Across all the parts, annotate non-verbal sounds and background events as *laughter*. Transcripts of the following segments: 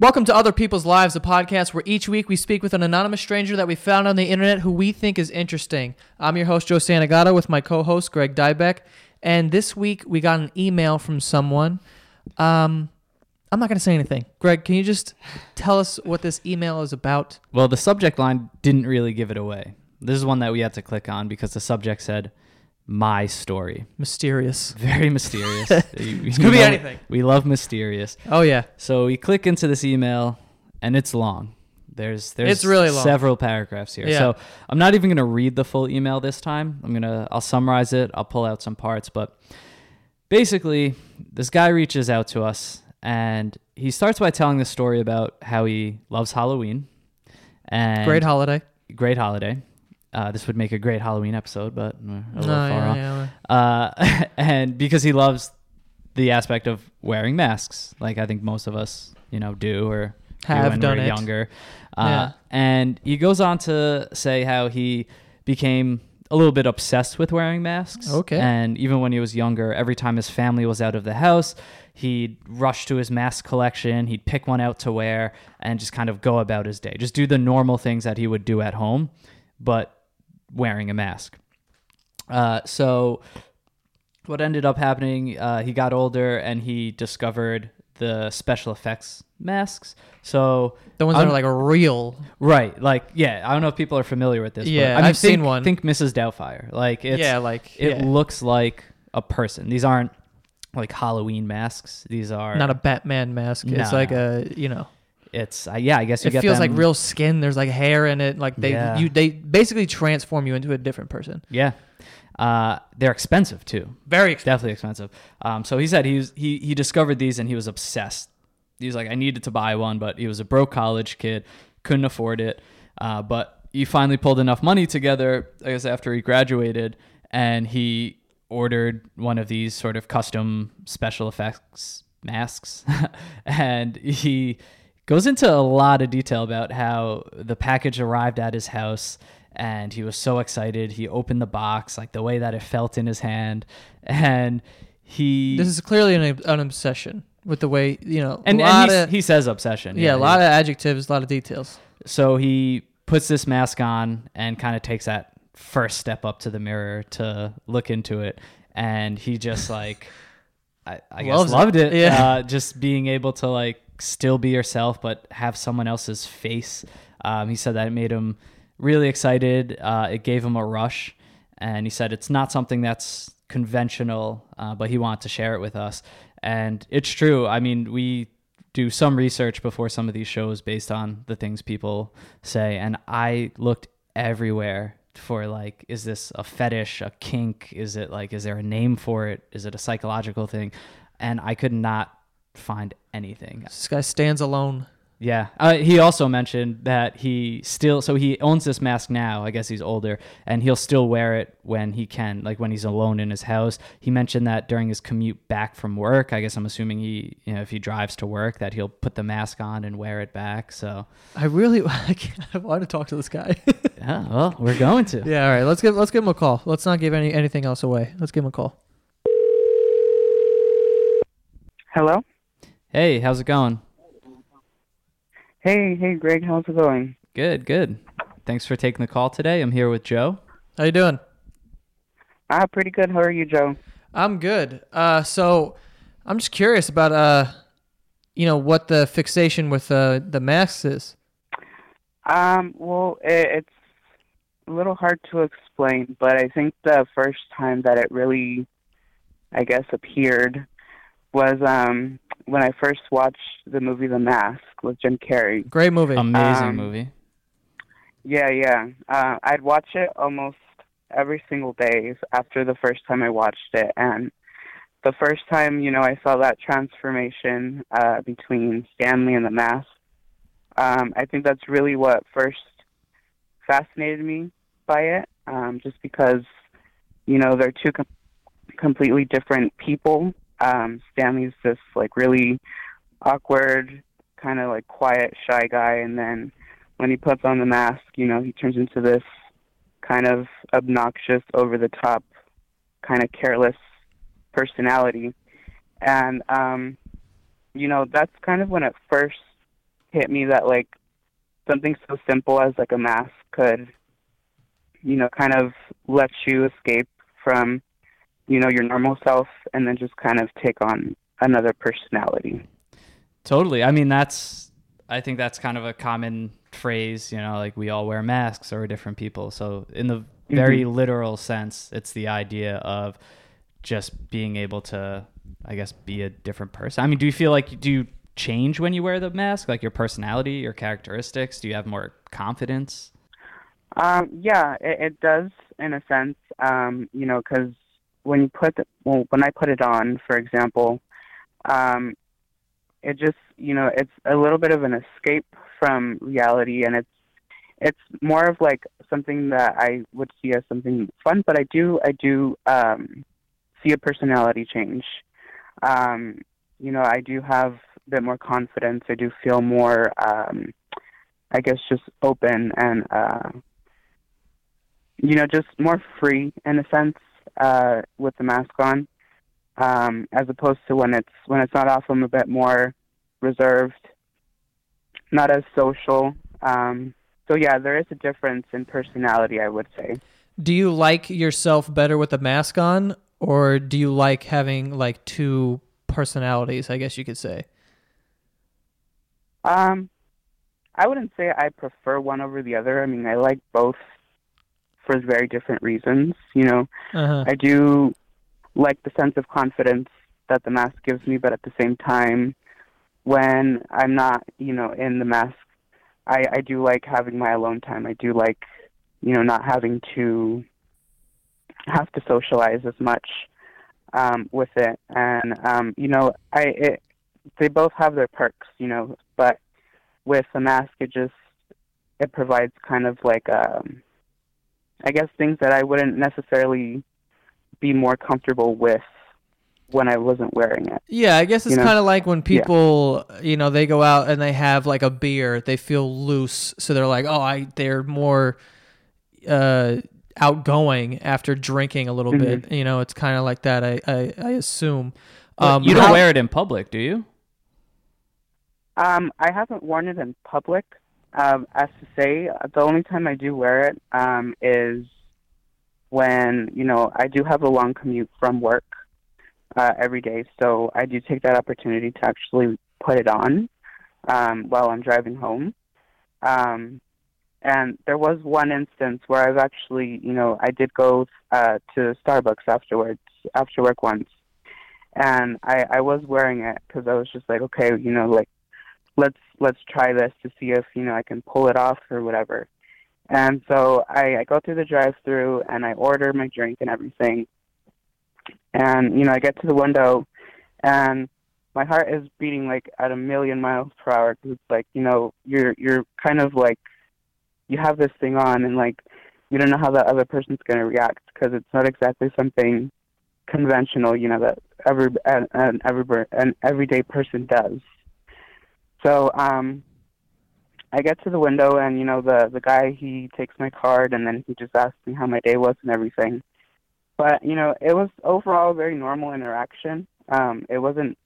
Welcome to Other People's Lives, a podcast where each week we speak with an anonymous stranger that we found on the internet who we think is interesting. I'm your host, Joe Santagato, with my co host, Greg Dybec. And this week we got an email from someone. Um, I'm not going to say anything. Greg, can you just tell us what this email is about? Well, the subject line didn't really give it away. This is one that we had to click on because the subject said, my story. Mysterious. *laughs* Very mysterious. *laughs* it could be anything. We love mysterious. Oh, yeah. So we click into this email, and it's long. There's there's It's really long. several paragraphs here. Yeah. So I'm not even gonna read the full email this time. I'm gonna I'll summarize it. I'll pull out some parts, but basically, this guy reaches out to us, and he starts by telling the story about how he loves Halloween. And Great holiday. great holiday. Uh, this would make a great Halloween episode, but we're a little Oh, far yeah, off. yeah, Uh, *laughs* and because he loves the aspect of wearing masks, like I think most of us, you know, do or do Have when done we're it. younger. Uh, Yeah. And he goes on to say how he became a little bit obsessed with wearing masks. Okay. And even when he was younger, every time his family was out of the house, he'd rush to his mask collection. He'd pick one out to wear and just kind of go about his day. Just do the normal things that he would do at home, but wearing a mask. Uh, so what ended up happening, uh, he got older and he discovered the special effects masks. So The ones that I'm- are like real. right, like yeah, I don't know if people are familiar with this. Yeah, but, I mean, I've seen think- one. Think Mrs. Doubtfire. Like it's yeah, like it yeah. looks like a person. These aren't like Halloween masks. These are not a Batman mask. It's like a you know. It's uh, yeah, I guess you It feels like real skin. There's like hair in it. Like they Yeah. you they basically transform you into a different person. Yeah, uh, they're expensive too. Very expensive. definitely expensive. Um, so he said he was he he discovered these and he was obsessed. He was like, I needed to buy one, but he was a broke college kid, couldn't afford it. Uh, but he finally pulled enough money together, I guess, after he graduated, and he ordered one of these sort of custom special effects masks, *laughs* and he goes into a lot of detail about how the package arrived at his house and he was so excited he opened the box like the way that it felt in his hand and he This is clearly an, an obsession with the way you know. and, and he, of he says obsession yeah, a lot of adjectives, a lot of details. so he puts this mask on and kind of takes that first step up to the mirror to look into it and he just like i, I guess Loves it. loved it, Yeah. uh, just being able to like still be yourself but have someone else's face. Um, he said that it made him really excited. Uh, it gave him a rush. And he said it's not something that's conventional uh, but he wanted to share it with us. And it's true. I mean we do some research before some of these shows based on the things people say. And i looked everywhere for like is this a fetish a kink? Is it like is there a name for it? Is it a psychological thing? And i could not find anything This guy stands alone. yeah. Uh, he also mentioned that he still, so he owns this mask now. I guess he's older, and he'll still wear it when he can, like when he's alone in his house. He mentioned that during his commute back from work. I guess I'm assuming he, you know, if he drives to work, that he'll put the mask on and wear it back. So, I really *laughs* I, I want to talk to this guy. *laughs* yeah, well, we're going to. yeah, all right. Let's give let's give him a call. Let's not give any anything else away. Let's give him a call. Hello? Hey, how's it going? Hey, hey, Greg, how's it going? Good, good. Thanks for taking the call today. I'm here with Joe. How you doing? Ah, pretty good. How are you, Joe? I'm good. Uh, so I'm just curious about uh, you know, what the fixation with uh the masks is. Um, well, it, it's a little hard to explain, but I think the first time that it really, I guess, appeared was um when I first watched the movie The Mask with Jim Carrey. Great movie. Amazing Um, movie. Yeah, yeah. Uh, I'd watch it almost every single day after the first time I watched it, and the first time, you know, I saw that transformation uh, between Stanley and the mask. Um, I think that's really what first fascinated me by it, um, just because, you know, they're two com- completely different people. Um, Stanley's this like really awkward, kind of like quiet, shy guy, and then when he puts on the mask, you know, he turns into this kind of obnoxious, over the top, kind of careless personality. And um, you know, that's kind of when it first hit me that like something so simple as like a mask could, you know, kind of let you escape from, you know, your normal self and then just kind of take on another personality. Totally. I mean, that's I think that's kind of a common phrase, you know, like we all wear masks or different people. So in the very mm-hmm. literal sense, it's the idea of just being able to I guess be a different person. I mean, do you feel like do you change when you wear the mask, like your personality, your characteristics? Do you have more confidence? Um, yeah, it, it, does in a sense. Um, you know, because when you put the, well, when I put it on, for example, um, it just you know it's a little bit of an escape from reality, and it's it's more of like something that I would see as something fun. But I do I do um, see a personality change. Um, you know, I do have a bit more confidence. I do feel more, um, I guess, just open and, uh, you know, just more free in a sense uh, with the mask on, um, as opposed to when it's when it's not off. I'm a bit more reserved, not as social. Um, so yeah, there is a difference in personality, I would say. Do you like yourself better with the mask on, or do you like having like two personalities? I guess you could say. Um, I wouldn't say I prefer one over the other. I mean, I like both for very different reasons. You know, uh-huh. I do like the sense of confidence that the mask gives me, but at the same time, when I'm not, you know, in the mask, I, I do like having my alone time. I do like, you know, not having to have to socialize as much um, with it. And um, you know, I it, they both have their perks, you know, but with the mask, it just it provides kind of like um, I guess things that I wouldn't necessarily be more comfortable with when I wasn't wearing it. Yeah, I guess it's you know? kind of like when people, yeah. you know, they go out and they have like a beer, they feel loose, so they're like, "Oh, I they're more uh outgoing after drinking a little mm-hmm. bit." You know, it's kind of like that I I, I assume. Um, you don't how, wear it in public, do you? Um, I haven't worn it in public. Um, as to say, the only time I do wear it um, is when you know I do have a long commute from work uh, every day, so I do take that opportunity to actually put it on um, while I'm driving home. Um, and there was one instance where I've actually, you know, I did go uh, to Starbucks afterwards, after work once, and I, I was wearing it because I was just like, okay, you know, like let's let's try this to see if you know I can pull it off or whatever. And so I, I go through the drive-through and I order my drink and everything. And you know I get to the window, and my heart is beating like at a million miles per hour because it's like you know you're you're kind of like you have this thing on and like you don't know how the other person's going to react because it's not exactly something conventional you know that every an, an every an everyday person does so um, I get to the window, and you know the the guy he takes my card, and then he just asks me how my day was and everything. But you know, it was overall a very normal interaction. Um, it wasn't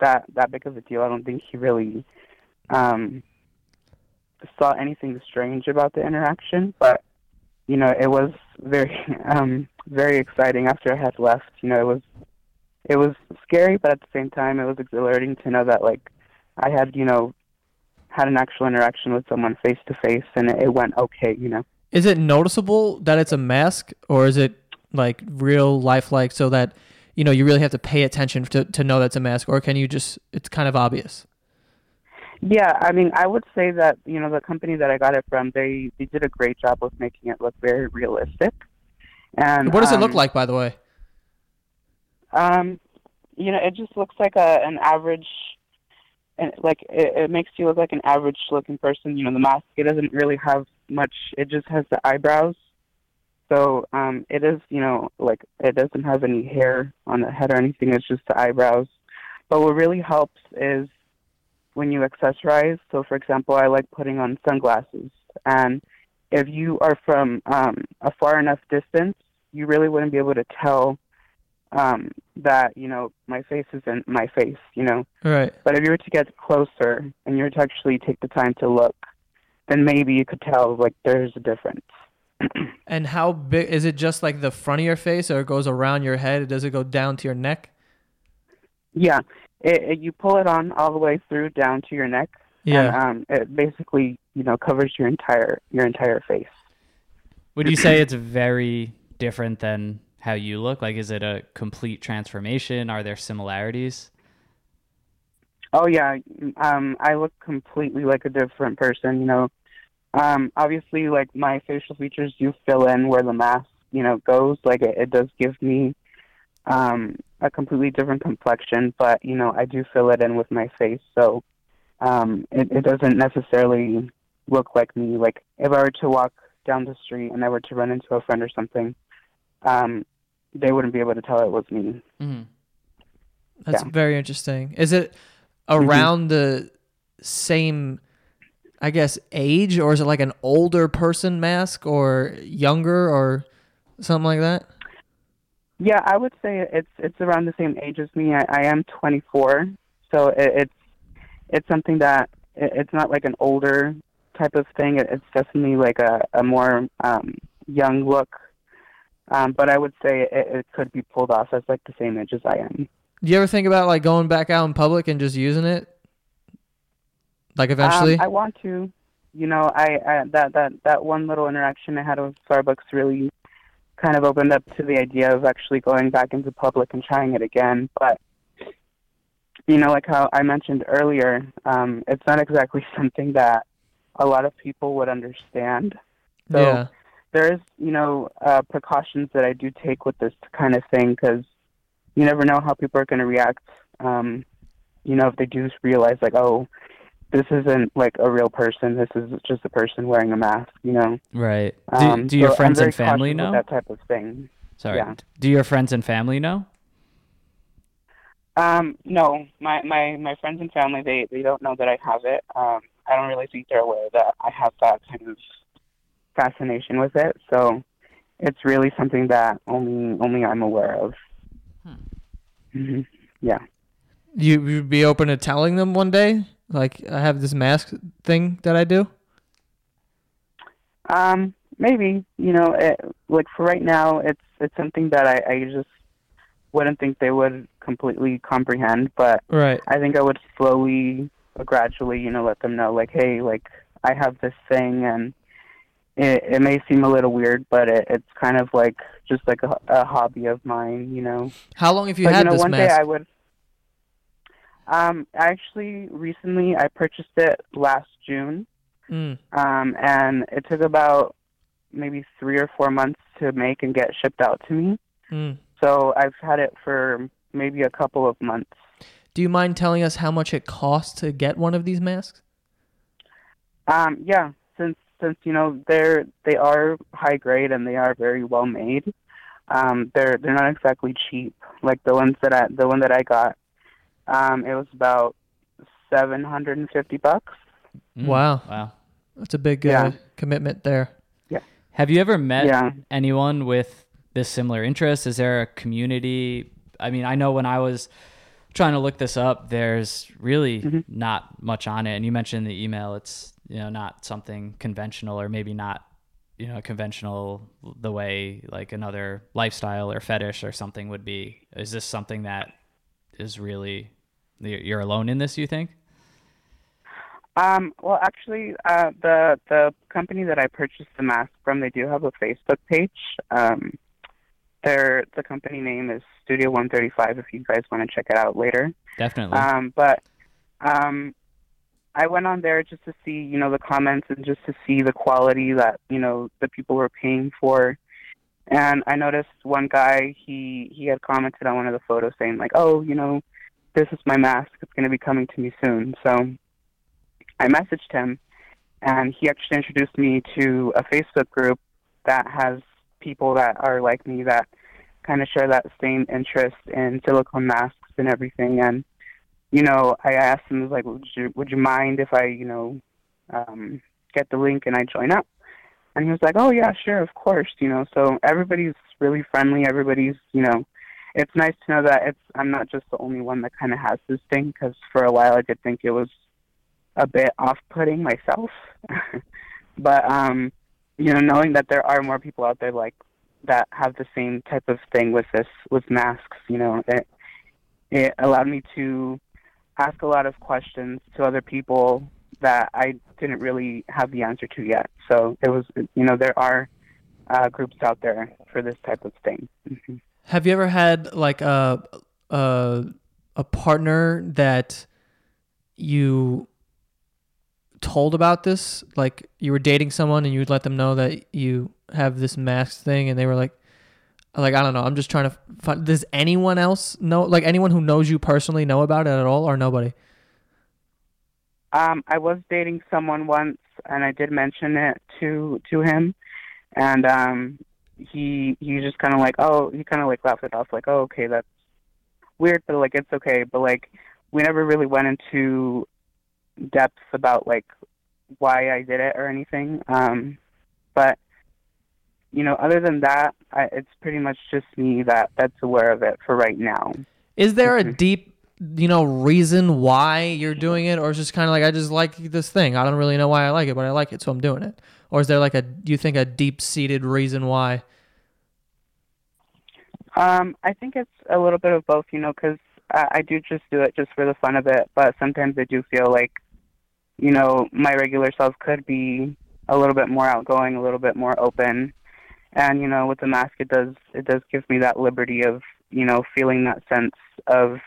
that that big of a deal. I don't think he really um, saw anything strange about the interaction, but you know, it was very *laughs* um, very exciting after I had left. You know, it was it was scary, but at the same time, it was exhilarating to know that like I had, you know, had an actual interaction with someone face to face and it went okay, you know. Is it noticeable that it's a mask or is it like real lifelike so that, you know, you really have to pay attention to, to know that's a mask or can you just, it's kind of obvious? Yeah, I mean, I would say that, you know, the company that I got it from, they, they did a great job of making it look very realistic. And what does um, it look um, like, by the way? Um, you know, it just looks like a an average and like it, it makes you look like an average looking person. You know, the mask it doesn't really have much. It just has the eyebrows. So um, it is, you know, like it doesn't have any hair on the head or anything. It's just the eyebrows. But what really helps is when you accessorize. So, for example, I like putting on sunglasses, and if you are from um, a far enough distance, you really wouldn't be able to tell um, that you know my face isn't my face, you know. Right. But if you were to get closer and you were to actually take the time to look, then maybe you could tell like there's a difference. *clears throat* And how big is it? Just like the front of your face, or it goes around your head? Does it go down to your neck? Yeah, it, it, you pull it on all the way through down to your neck, Yeah. and um, it basically you know covers your entire your entire face. Would you say it's very different than how you look? Like, is it a complete transformation? Are there similarities? Oh yeah, um, I look completely like a different person. You know, um, obviously, like my facial features do fill in where the mask, you know, goes. Like it, it does give me um, a completely different complexion, but you know, I do fill it in with my face, so um, it, it doesn't necessarily look like me. Like if I were to walk down the street and I were to run into a friend or something, um, they wouldn't be able to tell it was me. Mm-hmm. That's Yeah. very interesting. Is it around the same, I guess, age, or is it like an older person mask, or younger, or something like that? Yeah, I would say it's it's around the same age as me. I, I am 24, so it, it's it's something that it, it's not like an older type of thing. It, it's definitely like a a more um, young look. Um, but I would say it, it could be pulled off as like the same age as I am. Do you ever think about like going back out in public and just using it? Like eventually? Um, I want to. You know, I, I that that that one little interaction I had with Starbucks really kind of opened up to the idea of actually going back into public and trying it again. But you know, like how I mentioned earlier, um, it's not exactly *laughs* something that a lot of people would understand. So yeah. There is, you know, uh, precautions that I do take with this kind of thing because you never know how people are going to react. Um, you know, if they do realize, like, oh, this isn't like a real person. This is just a person wearing a mask. You know. Right. Do, Um, do your so friends and family know? that type of thing? Sorry. yeah. Do your friends and family know? Um, no, my, my, my friends and family they, they don't know that I have it. Um, I don't really think they're aware that I have that kind of fascination with it. So it's really something that only only I'm aware of. hmm Yeah. You you'd be open to telling them one day, like I have this mask thing that I do. Um, maybe you know, it, like for right now, it's it's something that I, I just wouldn't think they would completely comprehend, but Right. I think I would slowly, gradually, you know, let them know, like, hey, like I have this thing, and it it may seem a little weird, but it, it's kind of like just like a, a hobby of mine, you know. How long have you but had you know, this one mask? day I would. Um, actually, recently I purchased it last June, Mm. um, and it took about maybe three or four months to make and get shipped out to me. Mm. So I've had it for maybe a couple of months. Do you mind telling us how much it costs to get one of these masks? Um, yeah, since since you know they're they are high grade and they are very well made. Um, they're they're not exactly cheap. Like the ones that I the one that I got, um, it was about seven hundred and fifty bucks. Mm, Wow. Wow. That's a big uh, Yeah. commitment there. Yeah. Have you ever met Yeah. anyone with this similar interest? Is there a community? I mean, I know when I was trying to look this up, there's really Mhm. not much on it. And you mentioned the email, it's you know not something conventional, or maybe not you know conventional the way like another lifestyle or fetish or something would be. Is this something that is really you're alone in this? You think? Um, well, actually, uh, the the company that I purchased the mask from, they do have a Facebook page. Um, their the company name is Studio One Thirty Five. If you guys want to check it out later. Definitely. Um, but um, I went on there just to see, you know, the comments and just to see the quality that you know the people were paying for. And I noticed one guy he he had commented on one of the photos saying like, "Oh, you know, this is my mask. It's going to be coming to me soon." So I messaged him, and he actually introduced me to a Facebook group that has people that are like me that kind of share that same interest in silicone masks and everything. And you know, I asked him, was like, would you would you mind if I, you know, um, get the link and I join up? And he was like, oh yeah, sure, of course, you know. So everybody's really friendly. Everybody's, you know, it's nice to know that it's I'm not just the only one that kind of has this thing because for a while I did think it was a bit off-putting myself, *laughs* but um, you know, knowing that there are more people out there like that have the same type of thing with this with masks, you know, it it allowed me to ask a lot of questions to other people that I didn't really have the answer to yet. So it was, you know, there are uh, groups out there for this type of thing. Mm-hmm. Have you ever had like a a a partner that you told about this? Like you were dating someone and you'd let them know that you have this mask thing, and they were like, like I don't know. I'm just trying to find. Does anyone else know? Like anyone who knows you personally know about it at all, or nobody? Um, I was dating someone once, and I did mention it to to him, and um, he he just kind of like, oh, he kind of like laughed it off, like, oh, okay, that's weird, but like it's okay. But like we never really went into depth about like why I did it or anything. Um, but you know, other than that, I, it's pretty much just me that that's aware of it for right now. Is there a deep you know reason why you're doing it? Or it's just kind of like i just like this thing. I don't really know why i like it but i like it so i'm doing it. Or is there like a do you think a deep seated reason why? Um i think it's a little bit of both you know because I, I do just do it just for the fun of it but sometimes i do feel like you know my regular self could be a little bit more outgoing a little bit more open and you know with the mask it does it does give me that liberty of you know feeling that sense of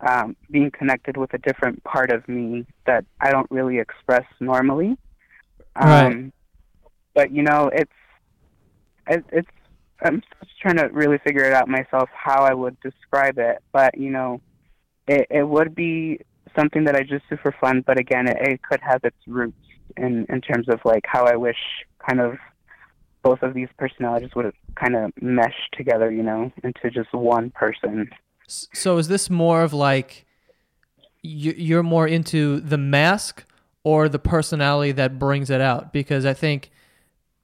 um, being connected with a different part of me that I don't really express normally. Um, right. But you know, it's it, it's I'm just trying to really figure it out myself how I would describe it. But you know, it it would be something that I just do for fun. But again, it, it could have its roots in in terms of like how I wish kind of both of these personalities would kind of mesh together, you know, into just one person. So is this more of like you're more into the mask or the personality that brings it out? Because I think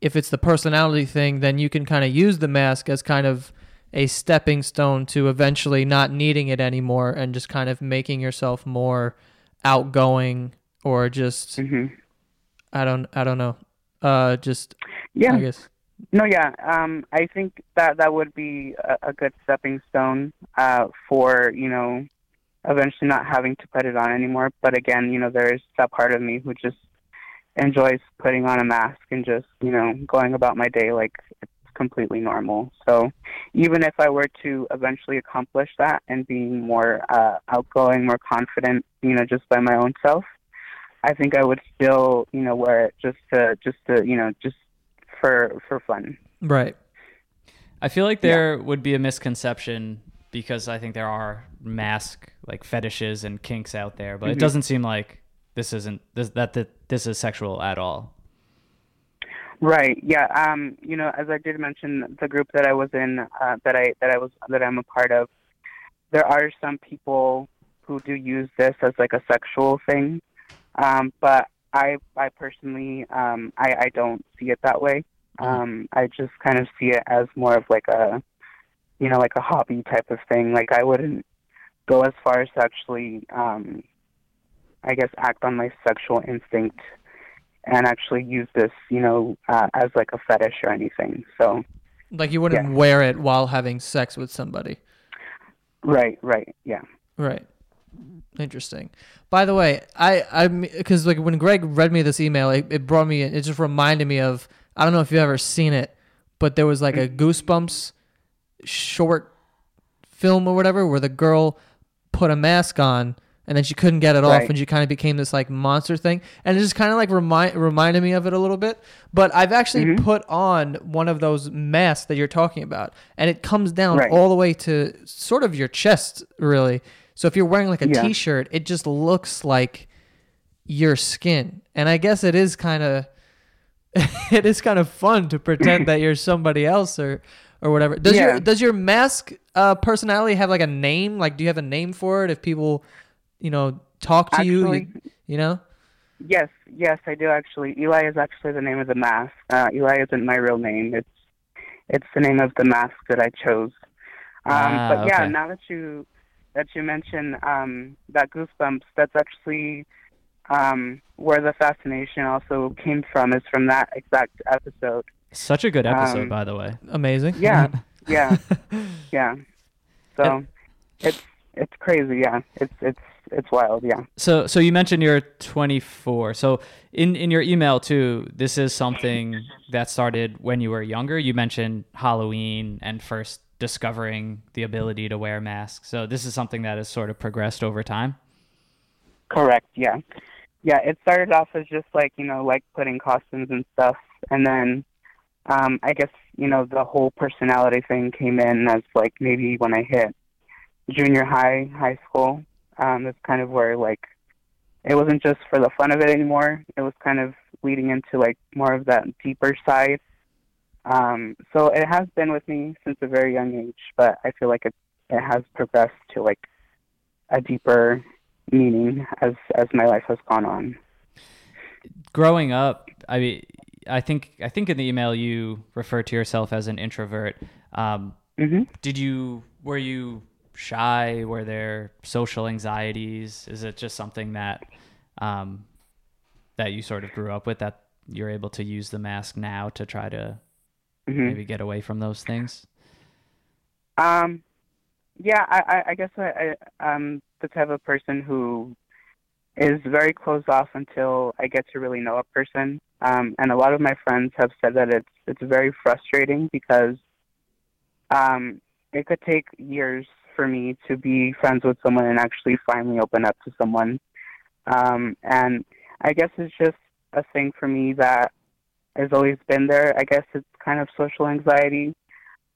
if it's the personality thing, then you can kind of use the mask as kind of a stepping stone to eventually not needing it anymore and just kind of making yourself more outgoing or just mm-hmm. I don't I don't know. Uh just yeah. I guess no, yeah. Um, I think that that would be a, a good stepping stone uh, for you know eventually not having to put it on anymore. But again, you know, there's that part of me who just enjoys putting on a mask and just you know going about my day like it's completely normal. So even if I were to eventually accomplish that and being more uh, outgoing, more confident, you know, just by my own self, I think I would still you know wear it just to just to you know just for for fun. Right. I feel like there yeah. would be a misconception because I think there are mask like fetishes and kinks out there, but mm-hmm. it doesn't seem like this isn't this that, that this is sexual at all. Right. Yeah. Um. You know, as I did mention, the group that I was in, uh, that I that I was that I'm a part of, there are some people who do use this as like a sexual thing, um, but I I personally um, I I don't see it that way. Mm-hmm. Um, I just kind of see it as more of like a you know like a hobby type of thing. Like I wouldn't go as far as actually um, I guess act on my sexual instinct and actually use this you know uh, as like a fetish or anything. So like you wouldn't yeah. wear it while having sex with somebody. Right. Right. Yeah. Right. Interesting. By the way, I I because like when Greg read me this email, it, it brought me. It just reminded me of I don't know if you've ever seen it, but there was like a Goosebumps short film or whatever where the girl put a mask on and then she couldn't get it right. off and she kind of became this like monster thing and it just kind of like remind reminded me of it a little bit but i've actually mm-hmm. put on one of those masks that you're talking about and it comes down right. all the way to sort of your chest really so if you're wearing like a yeah. shirt it just looks like your skin. And I guess it is kind of *laughs* it is kind of fun to pretend that you're somebody else or or whatever. Does yeah. your does your mask uh, personality have like a name? Like do you have a name for it if people, you know, talk to actually, you, you know? Yes, yes, I do actually. Eli is actually the name of the mask. Uh, Eli isn't my real name. It's it's the name of the mask that I chose Um, Ah, but yeah, okay. now that you that you mentioned um, that goosebumps, that's actually um, where the fascination also came from. Is from that exact episode. Such a good episode, Um, by the way. Amazing. Yeah, *laughs* yeah, yeah. So And- it's it's crazy. Yeah, it's it's it's wild. Yeah. So, so you mentioned you're 24. So, in in your email too, this is something that started when you were younger. You mentioned Halloween and first discovering the ability to wear masks. So, this is something that has sort of progressed over time. Correct. Yeah. Yeah. It started off as just like you know like putting costumes and stuff, and then um, I guess you know the whole personality thing came in as like maybe when I hit junior high, high school. Um, that's kind of where like it wasn't just for the fun of it anymore. It was kind of leading into like more of that deeper side. Um, so it has been with me since a very young age, but I feel like it it has progressed to like a deeper meaning as as my life has gone on. Growing up, I mean, I think I think in the email you refer to yourself as an introvert. Um, hmm did you were you shy? Were there social anxieties? Is it just something that um, that you sort of grew up with that you're able to use the mask now to try to hmm maybe get away from those things? Um, yeah, I, I, I guess I, I, I'm the type of person who is very closed off until I get to really know a person. Um, and a lot of my friends have said that it's it's very frustrating because um, it could take years for me to be friends with someone and actually finally open up to someone. Um, and I guess it's just a thing for me that has always been there. I guess it's kind of social anxiety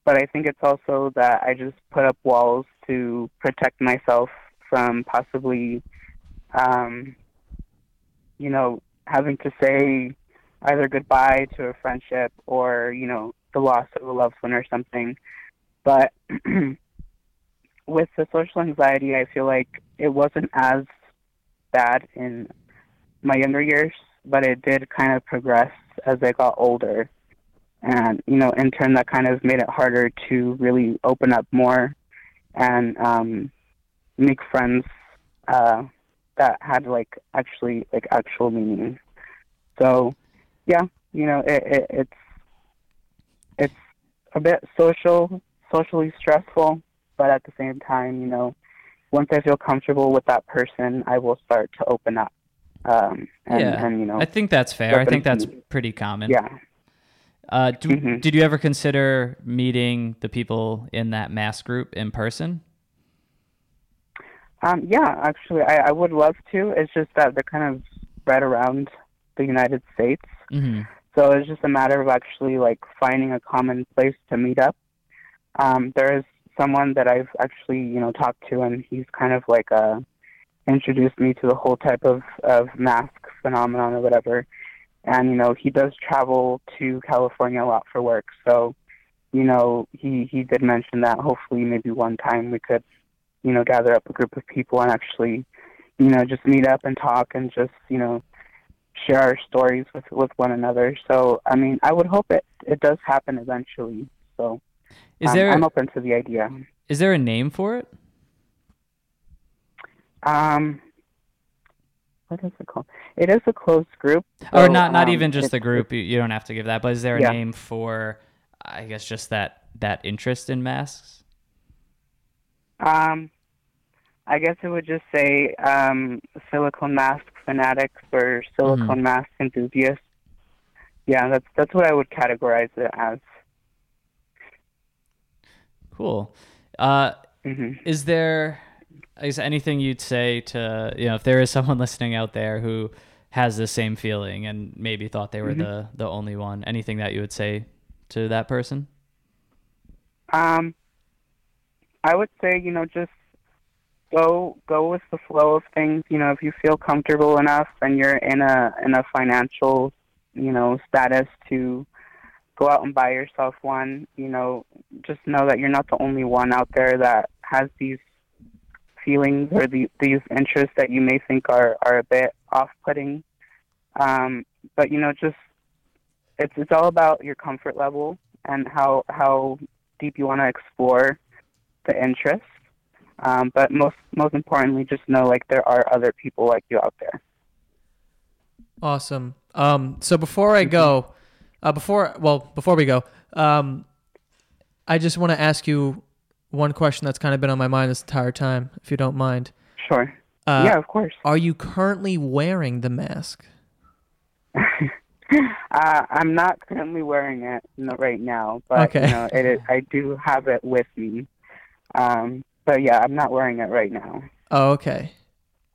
but I think it's also that I just put up walls to protect myself from possibly, um, you know, having to say either goodbye to a friendship or you know the loss of a loved one or something. But *clears throat* with the social anxiety, I feel like it wasn't as bad in my younger years, but it did kind of progress as I got older. And you know in turn that kind of made it harder to really open up more and um make friends uh that had like actually like actual meaning. So yeah you know it, it it's it's a bit social socially stressful but at the same time you know once i feel comfortable with that person i will start to open up um and, Yeah, and you know I think that's fair. I think that's pretty common. yeah Uh, do, Mhm. Did you ever consider meeting the people in that mass group in person? Um, yeah, actually, I, I would love to. It's just that they're kind of spread around the United States, hmm so it's just a matter of actually like finding a common place to meet up. Um, there is someone that I've actually you know talked to, and he's kind of like uh, introduced me to the whole type of of mask phenomenon or whatever. And you know, he does travel to California a lot for work, so you know, he he did mention that hopefully maybe one time we could you know, gather up a group of people and actually, you know, just meet up and talk and just, you know, share our stories with with one another. So, I mean, I would hope it it does happen eventually. So, Is um, there I'm open to the idea. is there a name for it? Um, what is it called? It is a closed group. or not not um, even just the group. You, you don't have to give that. But is there a Yeah. name for? I guess just that that interest in masks. Um, I guess it would just say um, silicone mask fanatics or silicone mask enthusiasts. Yeah, that's that's what I would categorize it as. Cool. Uh, hmm is there is anything you'd say to you know if there is someone *laughs* listening out there who has the same feeling and maybe thought they were Mhm. the the only one anything that you would say to that person Um, I would say you know just go go with the flow of things. You know, if you feel comfortable enough and you're in a in a financial you know status to go out and buy yourself one, you know, just know that you're not the only one out there that has these feelings or the, these interests that you may think are are a bit off-putting. Um, but you know, just it's it's all about your comfort level and how how deep you want to explore the interest. Um, but most most importantly, just know like there are other people like you out there. Awesome. Um, so before I go, uh, before well, before we go, um, I just want to ask you one question that's kind of been on my mind this entire time, if you don't mind. Sure. Uh, yeah, of course. Are you currently wearing the mask? *laughs* uh, I'm not currently wearing it right now, but Okay. you know, it is, I do have it with me. Um, but yeah, I'm not wearing it right now. Oh, okay.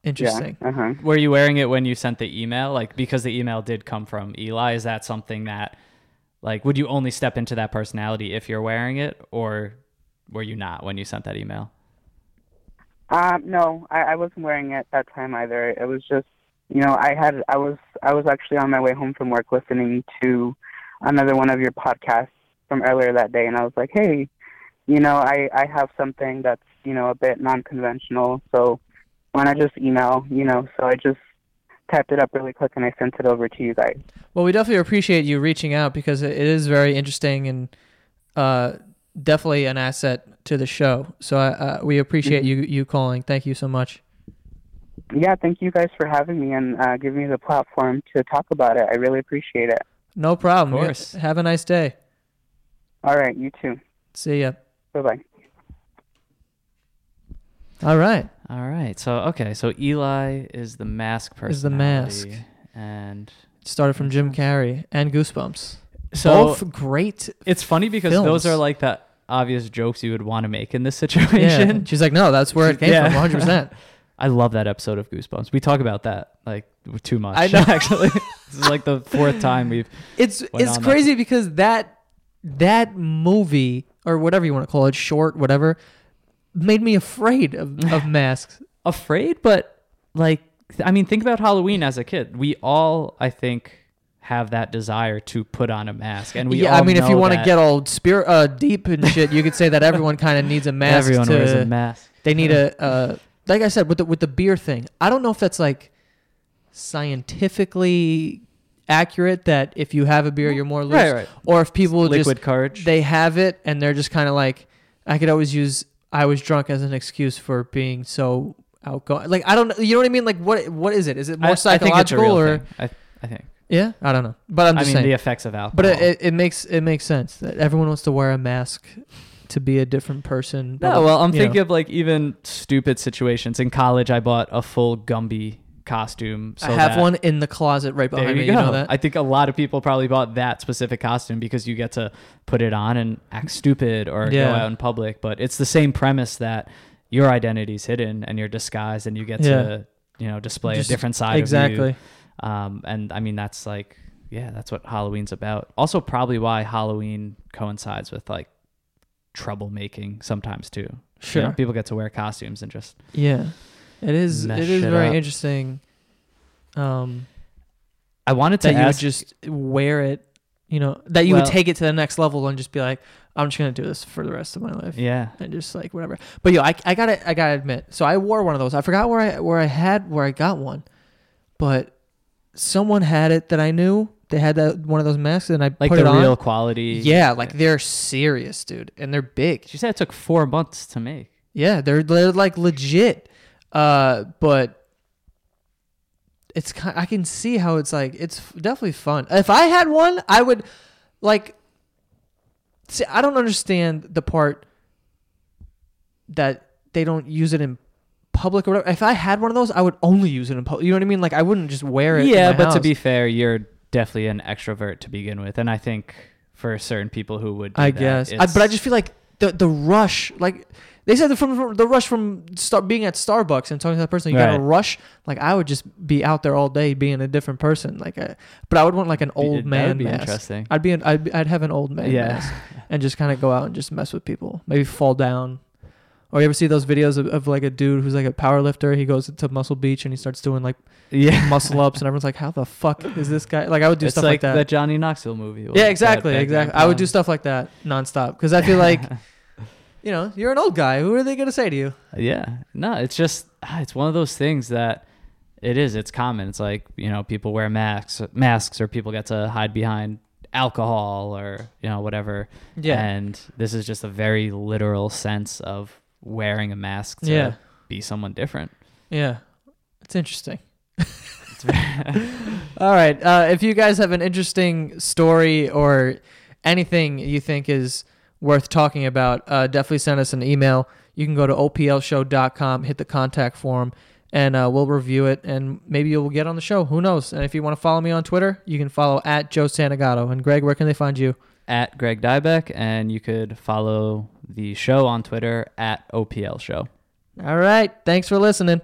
Interesting. Yeah. Uh huh. Were you wearing it when you sent the email? Like because the email did come from Eli, is that something that like would you only step into that personality if you're wearing it or were you not when you sent that email? Um, no, I, I wasn't wearing it that time either. It was just, you know, I had, I was, I was actually on my way home from work listening to another one of your podcasts from earlier that day, and I was like, hey, you know, I, I have something that's, you know, a bit non-conventional, so why not just email, you know? So I just typed it up really quick and I sent it over to you guys. Well, we definitely appreciate you reaching out because it it is very interesting and uh, definitely an asset to the show. So uh, we appreciate Mhm. you you calling. Thank you so much. Yeah, thank you guys for having me and uh, giving me the platform to talk about it. I really appreciate it. No problem. Of You- course. Have a nice day. All right, you too. See ya. Bye bye. All right. All right. So okay, so Eli is the mask person. Is the mask. And Started from Jim Carrey and Goosebumps. so Both great. it's funny because films. those are like the obvious jokes you would want to make in this Yeah. situation. She's like, no, that's where it *laughs* came Yeah. from, 100. percent *laughs* I love that episode of Goosebumps. We talk about that like too much. I know. *laughs* actually. this is like the fourth time we've It's it's on that. crazy because that that movie or whatever you want to call it, short, whatever, made me afraid of, of masks. afraid, but like I mean, think about Halloween as a kid. We all, I think, have that desire to put on a mask, and we yeah, all I mean, if you want to get all spirit uh, deep and shit, you could say that everyone kind of needs a *laughs* mask. everyone to, wears a mask. They need a uh, like I said with the with the beer thing. I don't know if that's like scientifically accurate that if you have a beer you're more loose, Right, right. or if people Liquid just courage. they have it and they're just kind of like I could always use I was drunk as an excuse for being so outgoing. Like I don't know, you know what I mean? Like what what is it? Is it I- more I think it's a psychological real or thing. I, I think. Yeah? I don't know, but I'm I just mean, saying. the effects of alcohol. but it, it, it makes it makes sense that everyone wants to wear a mask to be a different person. no, well, I'm you know. thinking of like even stupid situations. In college, I bought a full Gumby costume. So I have one in the closet right There behind you me. go. You know that? I think a lot of people probably bought that specific costume because you get to put it on and act stupid or Yeah. go out in public. But it's the same premise that your identity's hidden and you're disguised and you get Yeah. to you know display Just- a different side exactly. of you. Um, and I mean that's like yeah, that's what Halloween's about. Also, probably why Halloween coincides with like troublemaking sometimes too. You Sure. know, people get to wear costumes and just Yeah. it is it is shit very up. interesting. Um I wanted to that you would just wear it, you know, that you would take it to the next level and just be like, I'm just gonna do this for the rest of my life. yeah. And just like whatever. But yo, I, I gotta I gotta admit, so I wore one of those. I forgot where I where I had where I got one. But someone had it that I knew. They had that one of those masks and I Like put the it on. real quality. Yeah, like they're serious, dude. And they're big. She said it took four months to make. Yeah, they're they're like legit. Uh, but it's kind. I can see how it's like. It's definitely fun. If I had one, I would like. See, I don't understand the part that they don't use it in public or whatever. If I had one of those, I would only use it in public. You know what I mean? Like I wouldn't just wear it. Yeah, but to be fair, you're definitely an extrovert to begin with, and I think for certain people who would, I that, guess. I, but I just feel like the the rush, like they said, from, from the rush from start being at Starbucks and talking to that person, you got to rush. Like I would just be out there all day being a different person. Like, I, but I would want like an old man would be mask. interesting. I'd be, an, I'd, I'd have an old man Yeah. mask and just kind of go out and just mess with people. Maybe fall down. Or you ever see those videos of, of like a dude who's like a power lifter? He goes to Muscle Beach and he starts doing like yeah, *laughs* muscle ups, and everyone's like, "How the fuck is this guy?" Like I would do it's stuff like, like, that. that Johnny Knoxville movie. Yeah, exactly, exactly. I would do do stuff like that nonstop because I feel like, *laughs* you know, you're an old guy. Who are they gonna say to you? Yeah, no, it's just ah, it's one of those things that it is. It's common. It's like you know people wear masks, masks, or people get to hide behind alcohol or you know whatever. Yeah. And this is just a very literal sense of wearing a mask to Yeah. be someone different. Yeah. It's interesting. It's very- *laughs* All right. Uh, if you guys have an interesting story or anything you think is worth talking about, uh, definitely send us an email. You can go to oplshow.com, hit the contact form, and uh, we'll review it, and maybe you'll get on the show. Who knows? And if you want to follow me on Twitter, you can follow at Joe Santagato. And Greg, where can they find you? at Greg Dybec, and you could follow the show on Twitter at OPL Show. All right. Thanks for listening.